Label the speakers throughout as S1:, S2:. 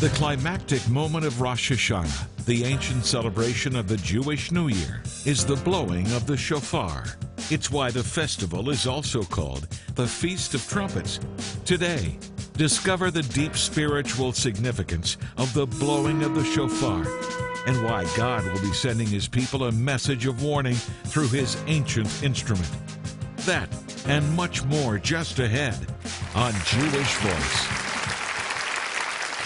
S1: The climactic moment of Rosh Hashanah, the ancient celebration of the Jewish New Year, is the blowing of the shofar. It's why the festival is also called the Feast of Trumpets. Today, discover the deep spiritual significance of the blowing of the shofar and why God will be sending his people a message of warning through his ancient instrument. That and much more just ahead on Jewish Voice.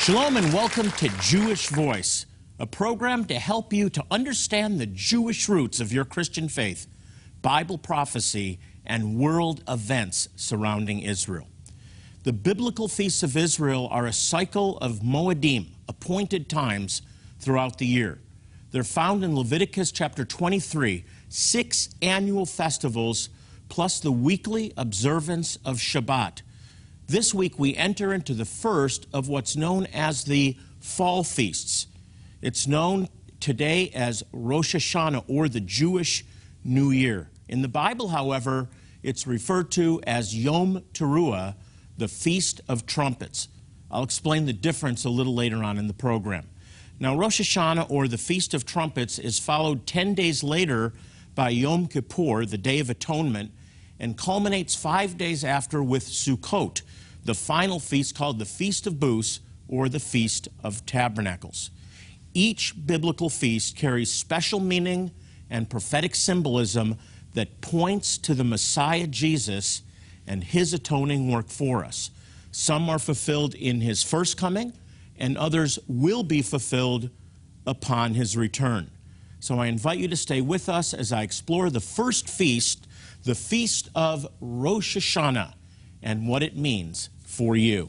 S2: Shalom and welcome to Jewish Voice, a program to help you to understand the Jewish roots of your Christian faith, Bible prophecy, and world events surrounding Israel. The biblical feasts of Israel are a cycle of Moedim, appointed times throughout the year. They're found in Leviticus chapter 23, six annual festivals plus the weekly observance of Shabbat. This week we enter into the first of what's known as the fall feasts. It's known today as Rosh Hashanah or the Jewish New Year. In the Bible, however, it's referred to as Yom Teruah, the Feast of Trumpets. I'll explain the difference a little later on in the program. Now, Rosh Hashanah, or the Feast of Trumpets, is followed 10 days later by Yom Kippur, the Day of Atonement, and culminates five days after with Sukkot, the final feast called the Feast of Booths, or the Feast of Tabernacles. Each biblical feast carries special meaning and prophetic symbolism that points to the Messiah Jesus and his atoning work for us. Some are fulfilled in his first coming, and others will be fulfilled upon his return. So I invite you to stay with us as I explore the first feast, the feast of Rosh Hashanah, and what it means for you.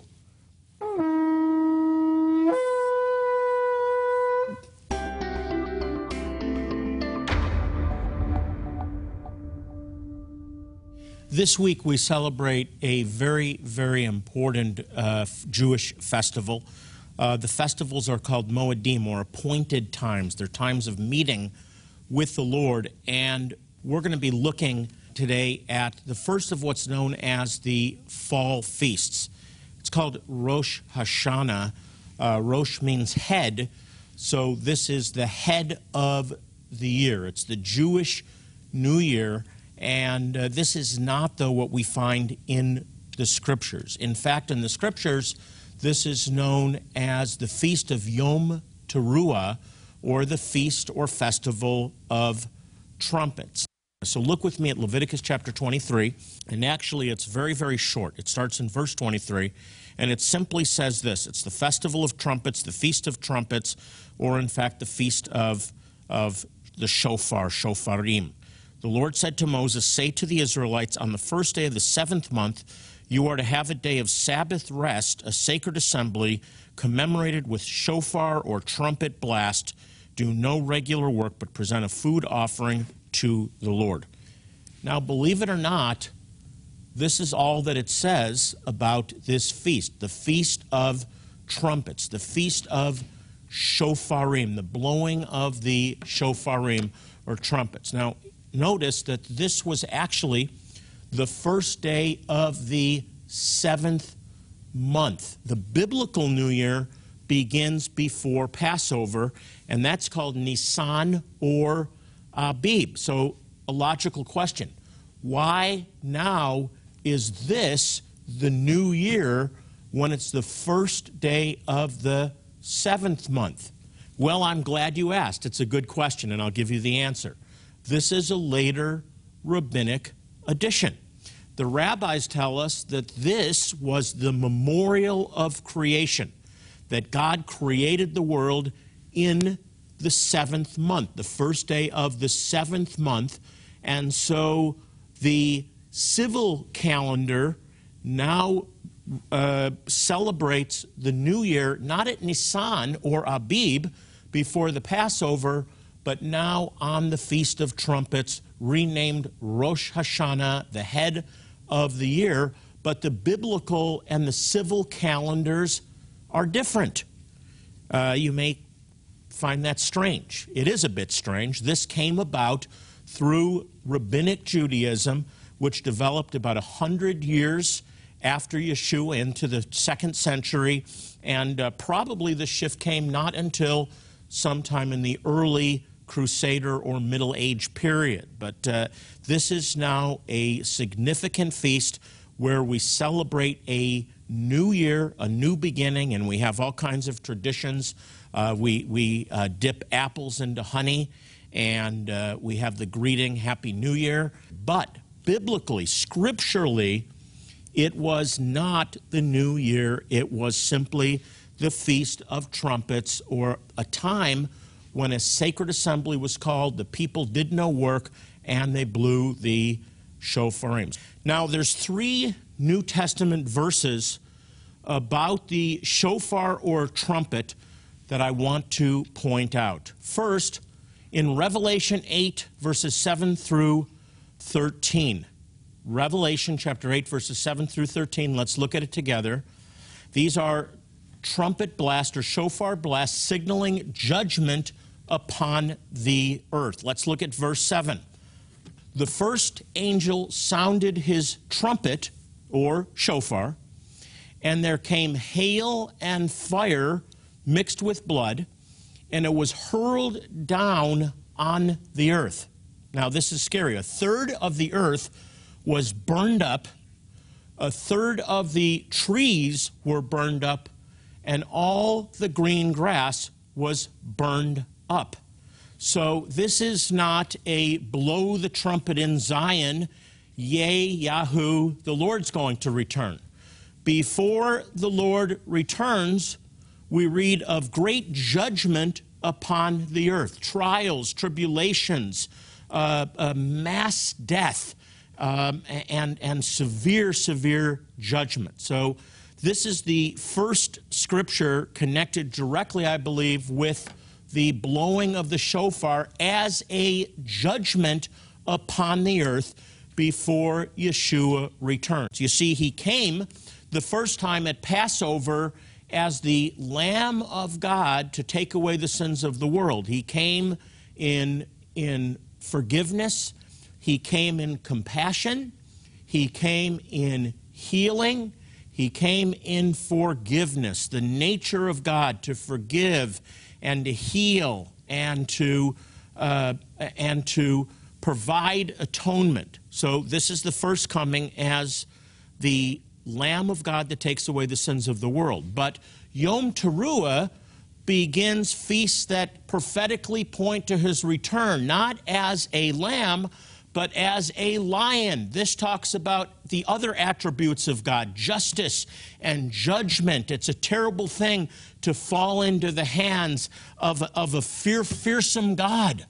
S2: This week we celebrate a very, very important uh, Jewish festival. Uh, the festivals are called Moedim, or appointed times. They're times of meeting with the Lord. And we're going to be looking today at the first of what's known as the fall feasts. It's called Rosh Hashanah. Uh, Rosh means head, so this is the head of the year. It's the Jewish New Year. And uh, this is not, though, what we find in the scriptures. In fact, in the scriptures, this is known as the Feast of Yom Teruah, or the Feast or Festival of Trumpets. So look with me at Leviticus chapter 23, and actually it's very, very short. It starts in verse 23, and it simply says this It's the Festival of Trumpets, the Feast of Trumpets, or in fact the Feast of, of the Shofar, Shofarim. The Lord said to Moses, Say to the Israelites, on the first day of the seventh month, you are to have a day of Sabbath rest, a sacred assembly, commemorated with shofar or trumpet blast. Do no regular work, but present a food offering to the Lord. Now, believe it or not, this is all that it says about this feast the feast of trumpets, the feast of shofarim, the blowing of the shofarim or trumpets. Now, notice that this was actually the first day of the seventh month. The biblical New Year begins before Passover, and that's called Nisan or Uh, Abib. So, a logical question why now is this the new year when it's the first day of the seventh month? Well, I'm glad you asked. It's a good question, and I'll give you the answer. This is a later rabbinic addition. The rabbis tell us that this was the memorial of creation, that God created the world in the seventh month, the first day of the seventh month. And so the civil calendar now uh, celebrates the new year not at Nisan or Abib before the Passover, but now on the Feast of Trumpets, renamed Rosh Hashanah, the head of the year. But the biblical and the civil calendars are different. Uh, you may find that strange. It is a bit strange. This came about through rabbinic Judaism, which developed about 100 years after Yeshua into the second century, and uh, probably the shift came not until sometime in the early Crusader or Middle Age period. But uh, this is now a significant feast where we celebrate a new year, a new beginning, and we have all kinds of traditions. Uh, we we uh, dip apples into honey, and uh, we have the greeting, Happy New Year. But biblically, scripturally, it was not the new year, it was simply the Feast of Trumpets, or a time when a sacred assembly was called, the people did no work, and they blew the shofarim. Now, there's three New Testament verses about the shofar or trumpet that I want to point out. First, in Revelation 8, verses 7 through 13. Revelation chapter 8, verses 7 through 13. Let's look at it together. These are trumpet blast or shofar blast signaling judgment upon the earth. Let's look at verse 7. The first angel sounded his trumpet or shofar, and there came hail and fire mixed with blood, and it was hurled down on the earth. Now, this is scary. A third of the earth was burned up, a third of the trees were burned up, and all the green grass was burned up. So this is not a blow the trumpet in Zion, yea, Yahoo, the Lord's going to return. Before the Lord returns, we read of great judgment upon the earth, trials, tribulations, uh, uh, mass death, um, and, and severe, severe judgment. So, this is the first scripture connected directly, I believe, with the blowing of the shofar as a judgment upon the earth before Yeshua returns. You see, he came the first time at Passover as the Lamb of God to take away the sins of the world. He came in, in forgiveness, he came in compassion, he came in healing, he came in forgiveness, the nature of God to forgive and to heal and to, uh, and to provide atonement. So, this is the first coming as the Lamb of God that takes away the sins of the world. But Yom Teruah begins feasts that prophetically point to his return, not as a lamb, but as a lion. This talks about the other attributes of God justice and judgment. It's a terrible thing to fall into the hands of, of a fear, fearsome God.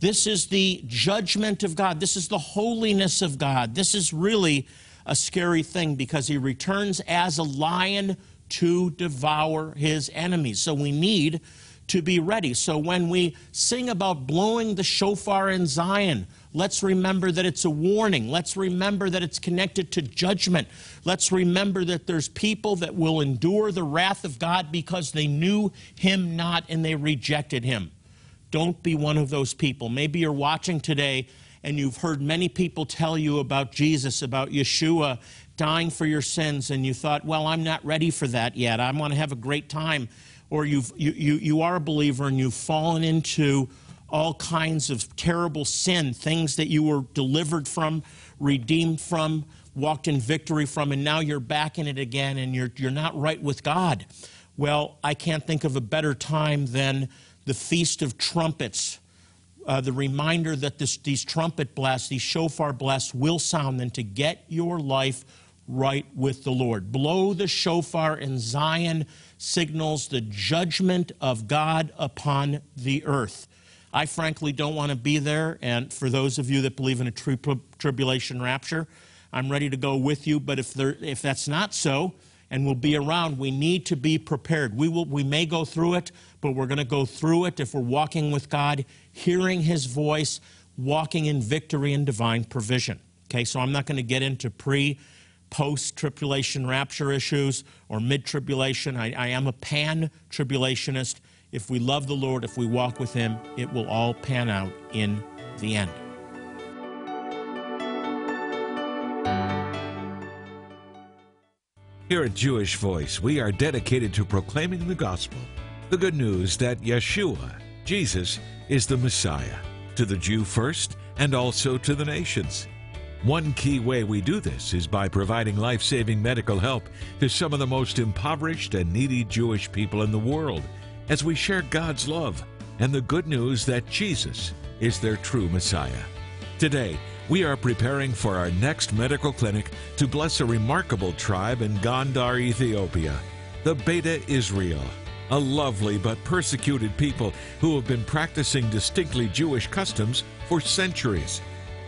S2: This is the judgment of God. This is the holiness of God. This is really a scary thing because he returns as a lion to devour his enemies. So we need to be ready. So when we sing about blowing the shofar in Zion, let's remember that it's a warning. Let's remember that it's connected to judgment. Let's remember that there's people that will endure the wrath of God because they knew him not and they rejected him. Don't be one of those people. Maybe you're watching today and you've heard many people tell you about Jesus, about Yeshua dying for your sins, and you thought, well, I'm not ready for that yet. I want to have a great time. Or you've, you, you, you are a believer and you've fallen into all kinds of terrible sin, things that you were delivered from, redeemed from, walked in victory from, and now you're back in it again and you're, you're not right with God. Well, I can't think of a better time than the Feast of Trumpets uh, the reminder that this, these trumpet blasts, these shofar blasts will sound, and to get your life right with the Lord. Blow the shofar in Zion signals the judgment of God upon the earth. I frankly don't want to be there, and for those of you that believe in a tri- tribulation rapture, I'm ready to go with you. But if, there, if that's not so, and we'll be around, we need to be prepared. We, will, we may go through it, but we're going to go through it if we're walking with God, hearing His voice, walking in victory and divine provision. Okay, so I'm not going to get into pre, post tribulation rapture issues or mid tribulation. I, I am a pan tribulationist. If we love the Lord, if we walk with Him, it will all pan out in the end.
S1: Here at Jewish Voice, we are dedicated to proclaiming the gospel, the good news that Yeshua, Jesus, is the Messiah, to the Jew first and also to the nations. One key way we do this is by providing life saving medical help to some of the most impoverished and needy Jewish people in the world as we share God's love and the good news that Jesus is their true Messiah. Today, we are preparing for our next medical clinic to bless a remarkable tribe in Gondar, Ethiopia, the Beta Israel, a lovely but persecuted people who have been practicing distinctly Jewish customs for centuries.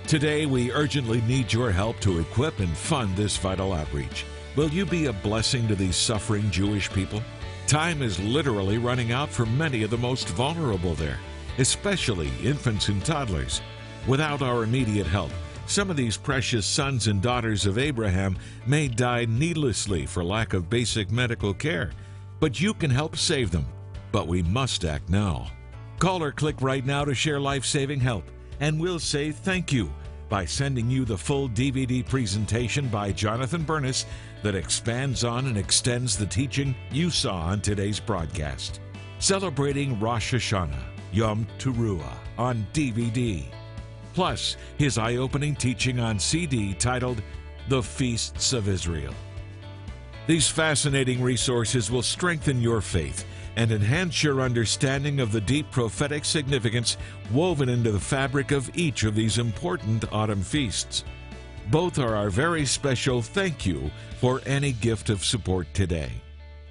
S1: Today, we urgently need your help to equip and fund this vital outreach. Will you be a blessing to these suffering Jewish people? Time is literally running out for many of the most vulnerable there, especially infants and toddlers. Without our immediate help, some of these precious sons and daughters of Abraham may die needlessly for lack of basic medical care. But you can help save them. But we must act now. Call or click right now to share life saving help, and we'll say thank you by sending you the full DVD presentation by Jonathan Bernis that expands on and extends the teaching you saw on today's broadcast. Celebrating Rosh Hashanah, Yom Teruah on DVD. Plus, his eye opening teaching on CD titled The Feasts of Israel. These fascinating resources will strengthen your faith and enhance your understanding of the deep prophetic significance woven into the fabric of each of these important autumn feasts. Both are our very special thank you for any gift of support today.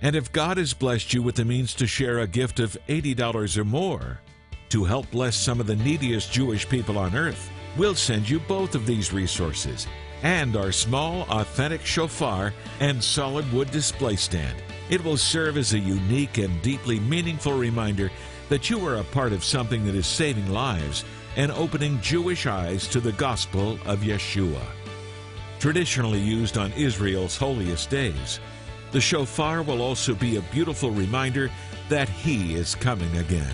S1: And if God has blessed you with the means to share a gift of $80 or more to help bless some of the neediest Jewish people on earth, we'll send you both of these resources and our small, authentic shofar and solid wood display stand. It will serve as a unique and deeply meaningful reminder that you are a part of something that is saving lives and opening Jewish eyes to the gospel of Yeshua. Traditionally used on Israel's holiest days, the shofar will also be a beautiful reminder that He is coming again.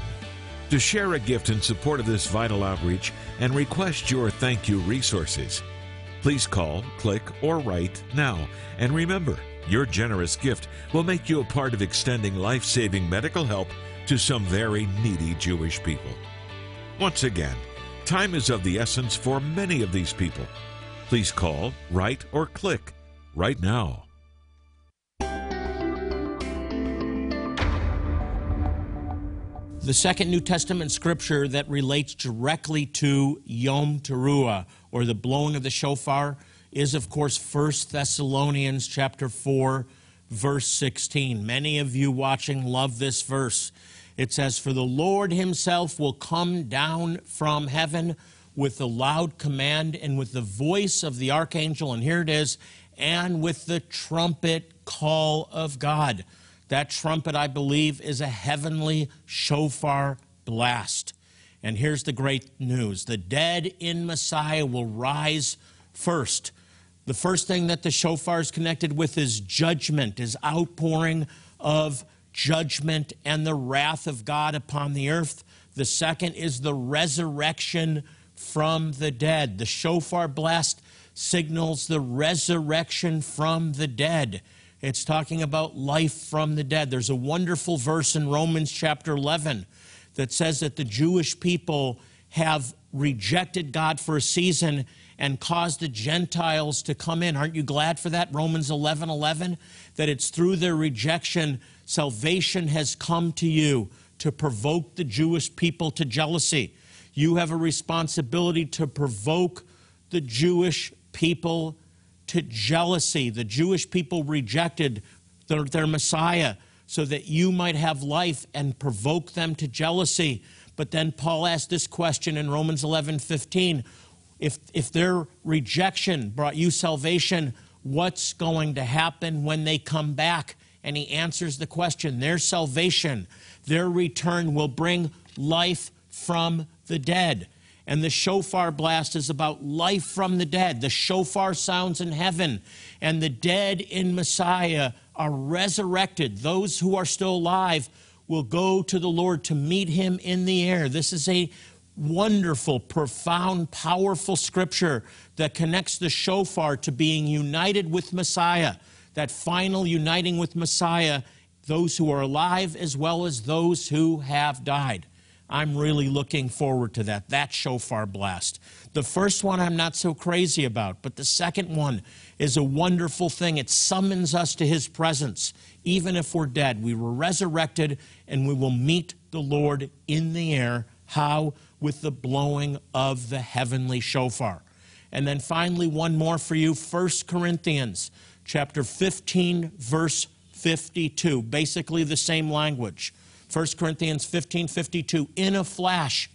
S1: To share a gift in support of this vital outreach and request your thank you resources, please call, click, or write now. And remember, your generous gift will make you a part of extending life saving medical help to some very needy Jewish people. Once again, time is of the essence for many of these people. Please call, write, or click right now.
S2: The second New Testament scripture that relates directly to Yom Teruah, or the blowing of the shofar, is of course 1 Thessalonians chapter 4, verse 16. Many of you watching love this verse. It says, For the Lord himself will come down from heaven with the loud command and with the voice of the archangel, and here it is, and with the trumpet call of God. That trumpet, I believe, is a heavenly shofar blast. And here's the great news the dead in Messiah will rise first. The first thing that the shofar is connected with is judgment, is outpouring of judgment and the wrath of God upon the earth. The second is the resurrection from the dead. The shofar blast signals the resurrection from the dead. It's talking about life from the dead. There's a wonderful verse in Romans chapter 11 that says that the Jewish people have rejected God for a season and caused the Gentiles to come in. Aren't you glad for that? Romans 11 11, that it's through their rejection, salvation has come to you to provoke the Jewish people to jealousy. You have a responsibility to provoke the Jewish people to jealousy. The Jewish people rejected their, their, Messiah so that you might have life and provoke them to jealousy. But then Paul asked this question in Romans 11 15. If, if their rejection brought you salvation, what's going to happen when they come back? And he answers the question their salvation, their return will bring life from the dead. And the shofar blast is about life from the dead. The shofar sounds in heaven, and the dead in Messiah are resurrected. Those who are still alive will go to the Lord to meet him in the air. This is a wonderful, profound, powerful scripture that connects the shofar to being united with Messiah. that final uniting with Messiah, those who are alive as well as those who have died. I'm really looking forward to that, that shofar blast. The first one I'm not so crazy about, but the second one is a wonderful thing. It summons us to his presence. Even if we're dead, we were resurrected and we will meet the Lord in the air. How? With the blowing of the heavenly shofar. And then finally, one more for you 1 Corinthians chapter 15, verse 52. Basically the same language. 1 Corinthians 15 52, in a flash,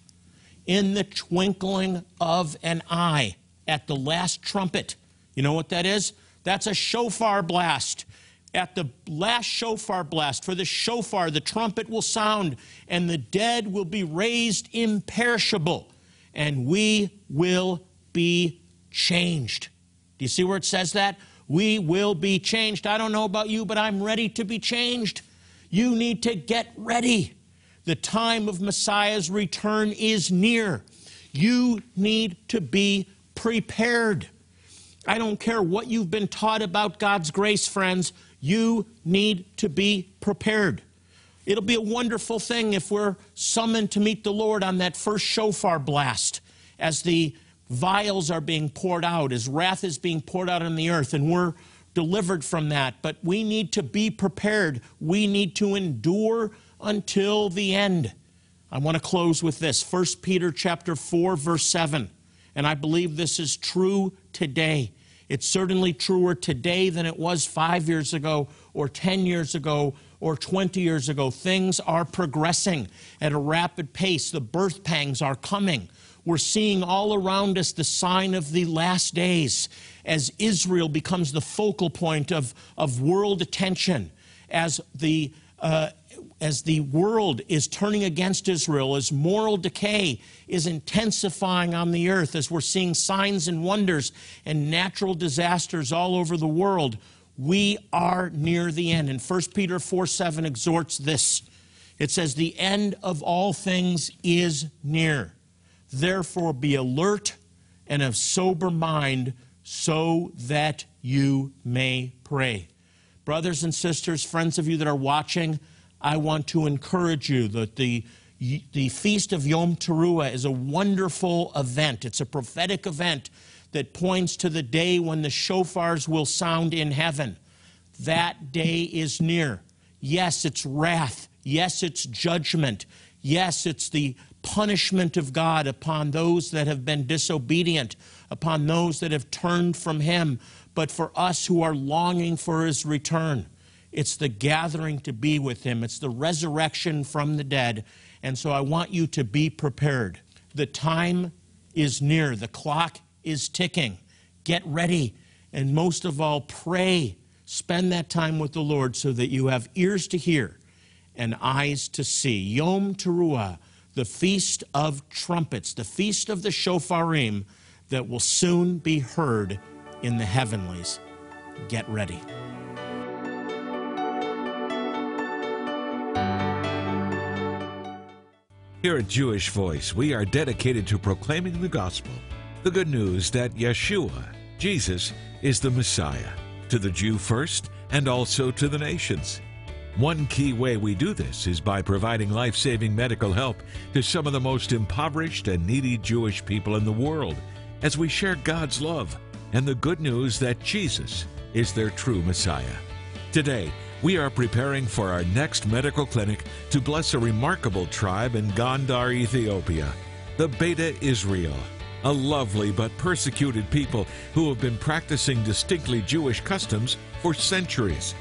S2: in the twinkling of an eye, at the last trumpet. You know what that is? That's a shofar blast. At the last shofar blast, for the shofar, the trumpet will sound, and the dead will be raised imperishable, and we will be changed. Do you see where it says that? We will be changed. I don't know about you, but I'm ready to be changed. You need to get ready. The time of Messiah's return is near. You need to be prepared. I don't care what you've been taught about God's grace, friends, you need to be prepared. It'll be a wonderful thing if we're summoned to meet the Lord on that first shofar blast as the vials are being poured out, as wrath is being poured out on the earth, and we're delivered from that, but we need to be prepared. We need to endure until the end. I want to close with this 1 Peter chapter 4 verse 7. And I believe this is true today. It's certainly truer today than it was 5 years ago or 10 years ago or 20 years ago. Things are progressing at a rapid pace. The birth pangs are coming. We're seeing all around us the sign of the last days as Israel becomes the focal point of, of world attention, as the, uh, as the world is turning against Israel, as moral decay is intensifying on the earth, as we're seeing signs and wonders and natural disasters all over the world, we are near the end. And 1 Peter 4 7 exhorts this. It says, The end of all things is near. Therefore, be alert and of sober mind so that you may pray. Brothers and sisters, friends of you that are watching, I want to encourage you that the, the Feast of Yom Teruah is a wonderful event. It's a prophetic event that points to the day when the shofars will sound in heaven. That day is near. Yes, it's wrath. Yes, it's judgment. Yes, it's the punishment of God upon those that have been disobedient, upon those that have turned from Him, but for us who are longing for His return. It's the gathering to be with Him, it's the resurrection from the dead. And so I want you to be prepared. The time is near, the clock is ticking. Get ready, and most of all, pray. Spend that time with the Lord so that you have ears to hear and eyes to see. Yom Teruah the Feast of Trumpets, the Feast of the Shofarim that will soon be heard in the heavenlies. Get ready.
S1: Here at Jewish Voice, we are dedicated to proclaiming the gospel, the good news that Yeshua, Jesus, is the Messiah, to the Jew first and also to the nations. One key way we do this is by providing life saving medical help to some of the most impoverished and needy Jewish people in the world as we share God's love and the good news that Jesus is their true Messiah. Today, we are preparing for our next medical clinic to bless a remarkable tribe in Gondar, Ethiopia, the Beta Israel, a lovely but persecuted people who have been practicing distinctly Jewish customs for centuries.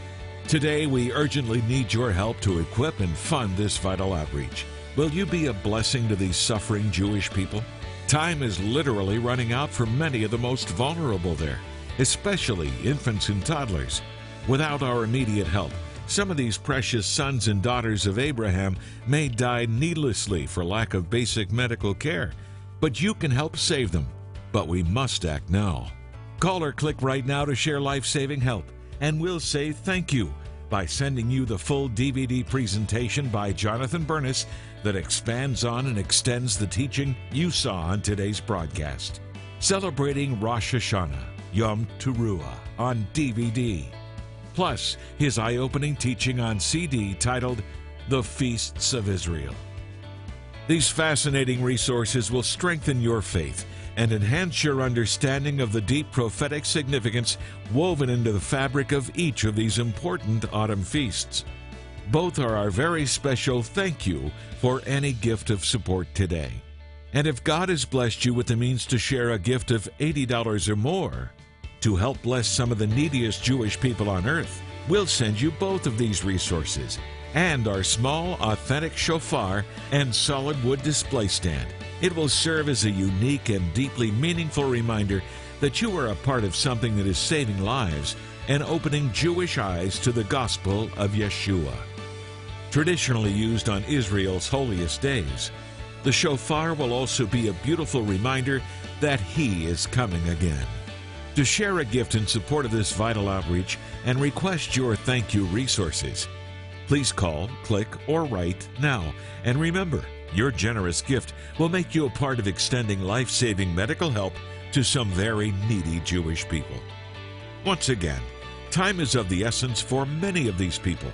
S1: Today, we urgently need your help to equip and fund this vital outreach. Will you be a blessing to these suffering Jewish people? Time is literally running out for many of the most vulnerable there, especially infants and toddlers. Without our immediate help, some of these precious sons and daughters of Abraham may die needlessly for lack of basic medical care. But you can help save them. But we must act now. Call or click right now to share life saving help and we'll say thank you by sending you the full DVD presentation by Jonathan Bernis that expands on and extends the teaching you saw on today's broadcast. Celebrating Rosh Hashanah, Yom Teruah on DVD. plus his eye opening teaching on CD titled The Feasts of Israel. These fascinating resources will strengthen your faith and enhance your understanding of the deep prophetic significance woven into the fabric of each of these important autumn feasts. Both are our very special thank you for any gift of support today. And if God has blessed you with the means to share a gift of $80 or more to help bless some of the neediest Jewish people on earth, we'll send you both of these resources and our small, authentic shofar and solid wood display stand. It will serve as a unique and deeply meaningful reminder that you are a part of something that is saving lives and opening Jewish eyes to the gospel of Yeshua. Traditionally used on Israel's holiest days, the shofar will also be a beautiful reminder that He is coming again. To share a gift in support of this vital outreach and request your thank you resources, please call, click, or write now. And remember, your generous gift will make you a part of extending life saving medical help to some very needy Jewish people. Once again, time is of the essence for many of these people.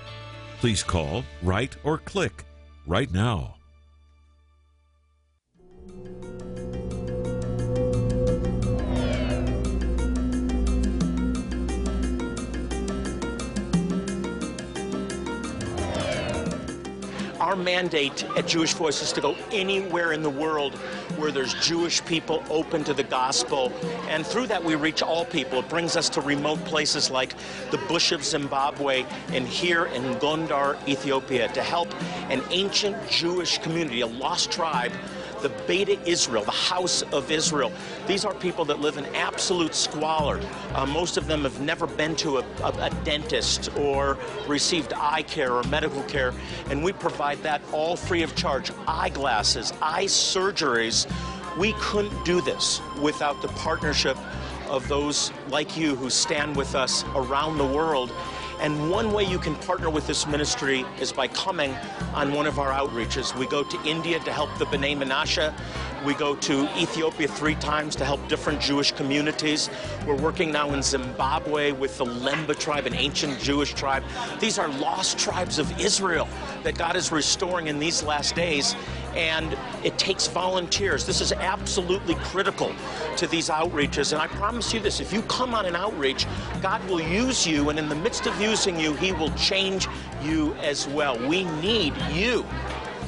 S1: Please call, write, or click right now.
S2: Our mandate at Jewish Voice is to go anywhere in the world where there's Jewish people open to the gospel. And through that, we reach all people. It brings us to remote places like the bush of Zimbabwe and here in Gondar, Ethiopia, to help an ancient Jewish community, a lost tribe the Beta Israel, the House of Israel. These are people that live in absolute squalor. Uh, most of them have never been to a, a, a, dentist or received eye care or medical care, and we provide that all free of charge. Eyeglasses, eye surgeries. We couldn't do this without the partnership of those like you who stand with us around the world and one way you can partner with this ministry is by coming on one of our outreaches. We go to India to help the B'nai Menashe. We go to Ethiopia three times to help different Jewish communities. We're working now in Zimbabwe with the Lemba tribe, an ancient Jewish tribe. These are lost tribes of Israel that God is restoring in these last days and it takes volunteers. This is absolutely critical to these outreaches. And I promise you this if you come on an outreach, God will use you, and in the midst of using you, He will change you as well. We need you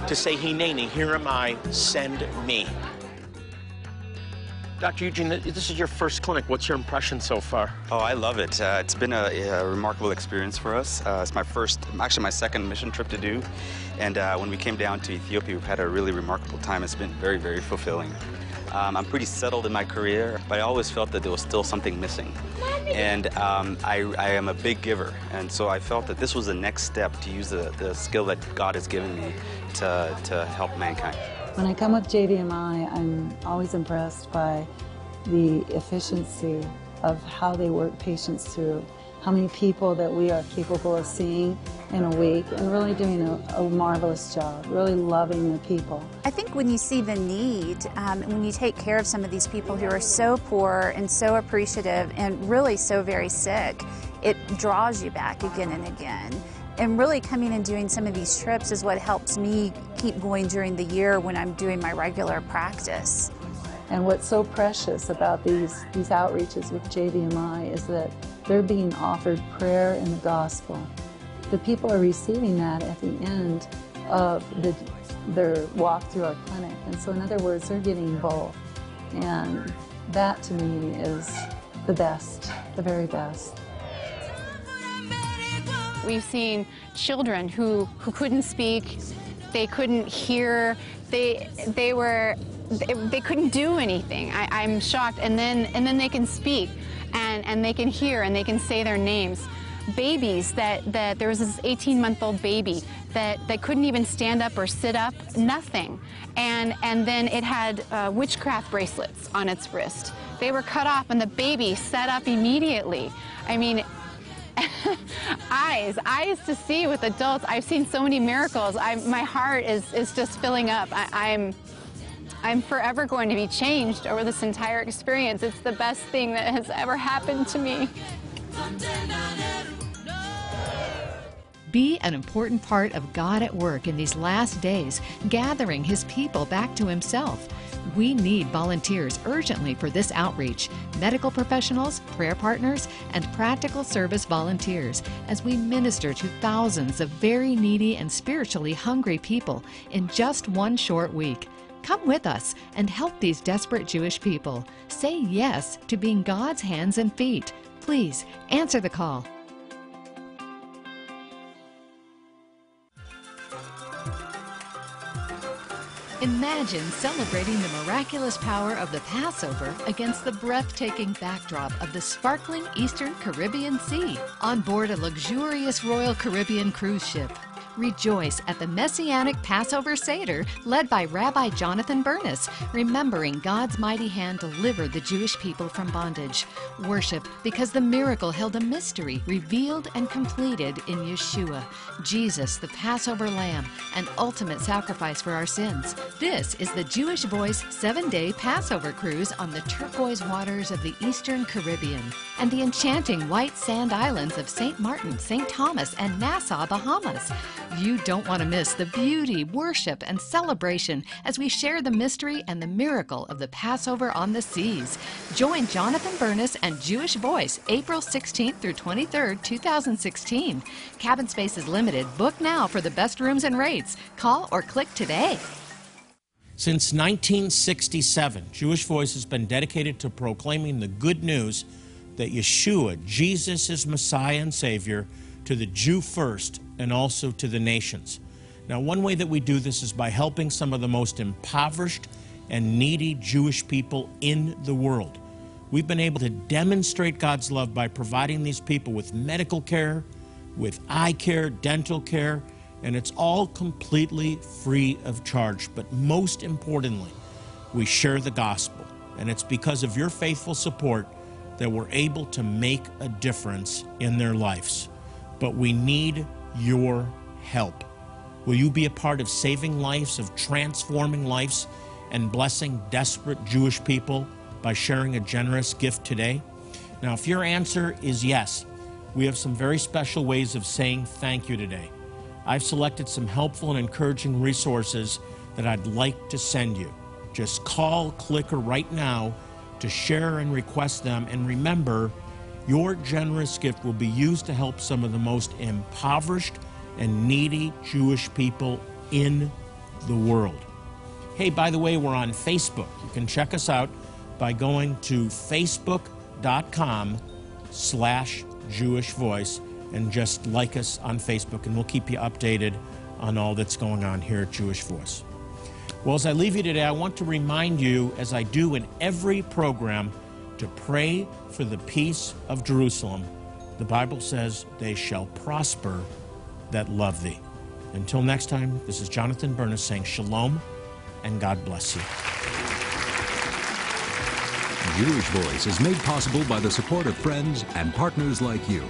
S2: to say, Hineni, here am I, send me. Dr. Eugene, this is your first clinic. What's your impression so far?
S3: Oh, I love it. Uh, it's been a, a, remarkable experience for us. Uh, it's my first, actually my second mission trip to do. And uh, when we came down to Ethiopia, we've had a really remarkable time. It's been very, very fulfilling. Um, I'm pretty settled in my career, but I always felt that there was still something missing. And um, I, I, am a big giver, and so I felt that this was the next step to use the, the skill that God has given me to, to help mankind.
S4: When I come with JVMI, I'm always impressed by the efficiency of how they work patients through, how many people that we are capable of seeing in a week, and really doing a, a marvelous job, really loving the people.
S5: I think when you see the need, um, when you take care of some of these people who are so poor and so appreciative and really so very sick, it draws you back again and again and really coming and doing some of these trips is what helps me keep going during the year when I'm doing my regular practice.
S4: And what's so precious about these, these outreaches with JVMI is that they're being offered prayer and the gospel. The people are receiving that at the end of the, their walk through our clinic. And so, in other words, they're getting both. And that to me is the best, the very best.
S6: We've seen children who, who couldn't speak, they couldn't hear, they, they were, they, they couldn't do anything. I, I'm shocked. And then, and then they can speak and, and they can hear and they can say their names. Babies that, that there was this 18 month old baby that, that couldn't even stand up or sit up, nothing. And, and then it had uh, witchcraft bracelets on its wrist. They were cut off and the baby sat up immediately. I mean, eyes, eyes to see with adults. I've seen so many miracles. I, my heart is, is just filling up. I, I'm, I'm forever going to be changed over this entire experience. It's the best thing that has ever happened to me.
S7: Be an important part of God at work in these last days, gathering His people back to Himself. We need volunteers urgently for this outreach medical professionals, prayer partners, and practical service volunteers as we minister to thousands of very needy and spiritually hungry people in just one short week. Come with us and help these desperate Jewish people. Say yes to being God's hands and feet. Please answer the call. Imagine celebrating the miraculous power of the Passover against the breathtaking backdrop of the sparkling Eastern Caribbean Sea on board a luxurious Royal Caribbean cruise ship. Rejoice at the Messianic Passover Seder led by Rabbi Jonathan Bernis, remembering God's mighty hand delivered the Jewish people from bondage. Worship because the miracle held a mystery revealed and completed in Yeshua, Jesus, the Passover Lamb, an ultimate sacrifice for our sins. This is the Jewish Voice seven day Passover cruise on the turquoise waters of the Eastern Caribbean and the enchanting white sand islands of St. Martin, St. Thomas, and Nassau, Bahamas. You don't want to miss the beauty, worship, and celebration as we share the mystery and the miracle of the Passover on the seas. Join Jonathan Bernis and Jewish Voice April 16th through 23rd, 2016. Cabin space is limited. Book now for the best rooms and rates. Call or click today.
S2: Since 1967, Jewish Voice has been dedicated to proclaiming the good news that Yeshua, Jesus is Messiah and Savior, to the Jew first and also to the nations. Now, one way that we do this is by helping some of the most impoverished and needy Jewish people in the world. We've been able to demonstrate God's love by providing these people with medical care, with eye care, dental care, and it's all completely free of charge. But most importantly, we share the gospel. And it's because of your faithful support that we're able to make a difference in their lives. But we need your help. Will you be a part of saving lives, of transforming lives, and blessing desperate Jewish people by sharing a generous gift today? Now, if your answer is yes, we have some very special ways of saying thank you today. I've selected some helpful and encouraging resources that I'd like to send you. Just call, click, or write now to share and request them. And remember, your generous gift will be used to help some of the most impoverished and needy Jewish people in the world. Hey, by the way, we're on Facebook. You can check us out by going to facebook.com slash Jewish Voice and just like us on Facebook, and we'll keep you updated on all that's going on here at Jewish Voice. Well, as I leave you today, I want to remind you, as I do in every program, to pray for the peace of Jerusalem. The Bible says, they shall prosper that love thee. Until next time, this is Jonathan Bernis saying shalom and God bless you.
S8: Jewish Voice is made possible by the support of friends and partners like you.